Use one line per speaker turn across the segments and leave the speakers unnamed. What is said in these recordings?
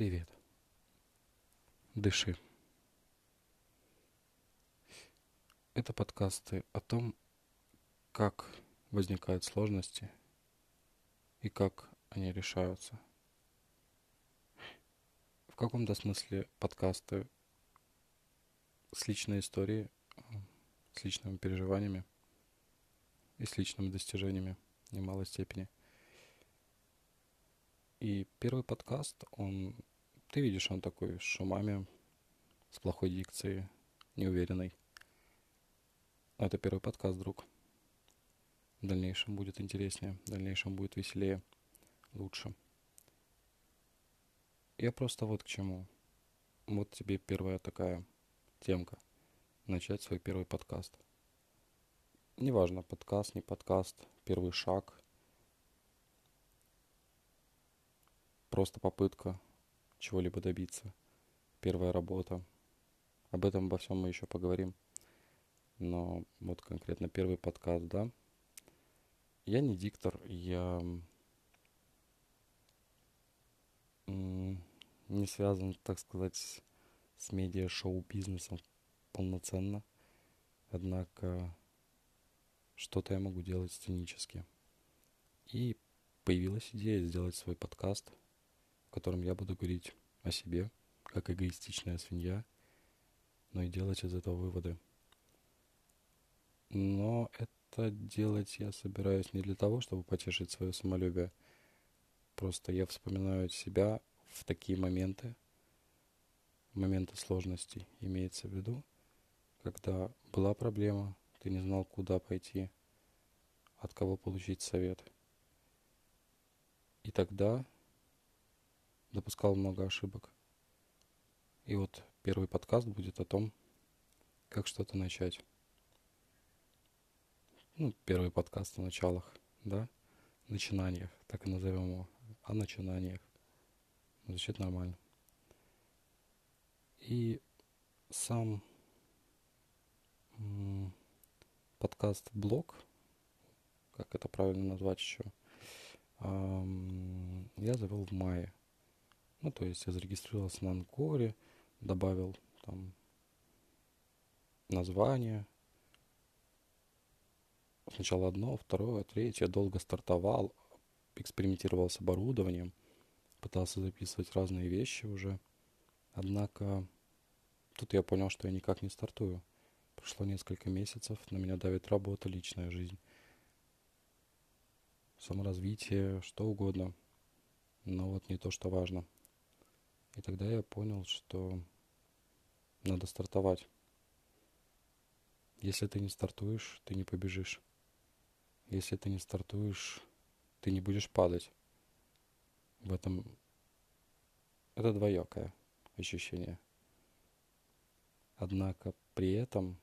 Привет. Дыши. Это подкасты о том, как возникают сложности и как они решаются. В каком-то смысле подкасты с личной историей, с личными переживаниями и с личными достижениями в немалой степени – и первый подкаст, он, ты видишь, он такой с шумами, с плохой дикцией, неуверенный. Это первый подкаст, друг. В дальнейшем будет интереснее, в дальнейшем будет веселее, лучше. Я просто вот к чему. Вот тебе первая такая темка. Начать свой первый подкаст. Неважно, подкаст, не подкаст, первый шаг, просто попытка чего-либо добиться, первая работа. Об этом обо всем мы еще поговорим. Но вот конкретно первый подкаст, да. Я не диктор, я не связан, так сказать, с медиа-шоу-бизнесом полноценно. Однако что-то я могу делать сценически. И появилась идея сделать свой подкаст – в котором я буду говорить о себе, как эгоистичная свинья, но и делать из этого выводы. Но это делать я собираюсь не для того, чтобы потешить свое самолюбие. Просто я вспоминаю себя в такие моменты, моменты сложностей, имеется в виду, когда была проблема, ты не знал, куда пойти, от кого получить совет. И тогда допускал много ошибок. И вот первый подкаст будет о том, как что-то начать. Ну, первый подкаст о началах, да, начинаниях, так и назовем его, о начинаниях. Звучит нормально. И сам подкаст-блог, как это правильно назвать еще, я завел в мае ну, то есть я зарегистрировался на Анкоре, добавил там название. Сначала одно, второе, третье. Долго стартовал, экспериментировал с оборудованием, пытался записывать разные вещи уже. Однако тут я понял, что я никак не стартую. Прошло несколько месяцев, на меня давит работа, личная жизнь, саморазвитие, что угодно. Но вот не то, что важно – и тогда я понял, что надо стартовать. Если ты не стартуешь, ты не побежишь. Если ты не стартуешь, ты не будешь падать. В этом это двоякое ощущение. Однако при этом,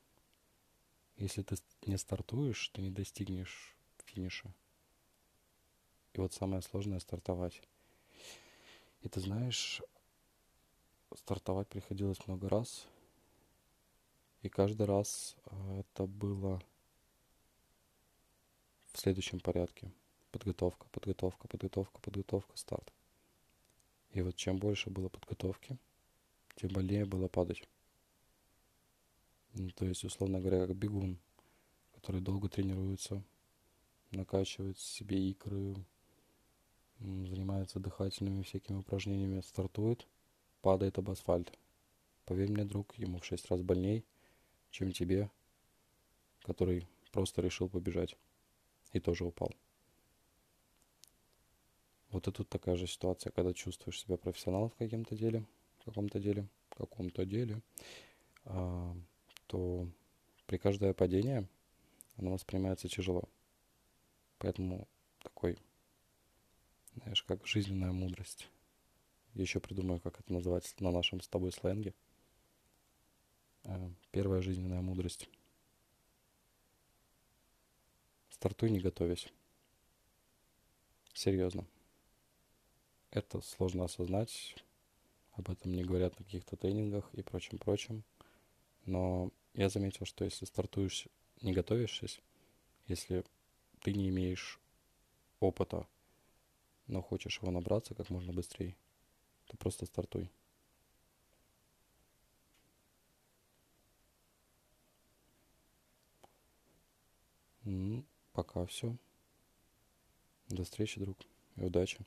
если ты не стартуешь, ты не достигнешь финиша. И вот самое сложное стартовать. И ты знаешь, стартовать приходилось много раз. И каждый раз э, это было в следующем порядке. Подготовка, подготовка, подготовка, подготовка, старт. И вот чем больше было подготовки, тем больнее было падать. Ну, то есть, условно говоря, как бегун, который долго тренируется, накачивает себе икры, занимается дыхательными всякими упражнениями, стартует – падает об асфальт. Поверь мне, друг, ему в шесть раз больней, чем тебе, который просто решил побежать и тоже упал. Вот и тут такая же ситуация, когда чувствуешь себя профессионалом в каком-то деле, в каком-то деле, в каком-то деле, а, то при каждое падение оно воспринимается тяжело. Поэтому такой, знаешь, как жизненная мудрость еще придумаю, как это называть на нашем с тобой сленге. Э, первая жизненная мудрость. Стартуй, не готовясь. Серьезно. Это сложно осознать. Об этом не говорят на каких-то тренингах и прочем-прочем. Но я заметил, что если стартуешь, не готовившись, если ты не имеешь опыта, но хочешь его набраться как можно быстрее – то просто стартуй. Ну, пока все. До встречи, друг, и удачи.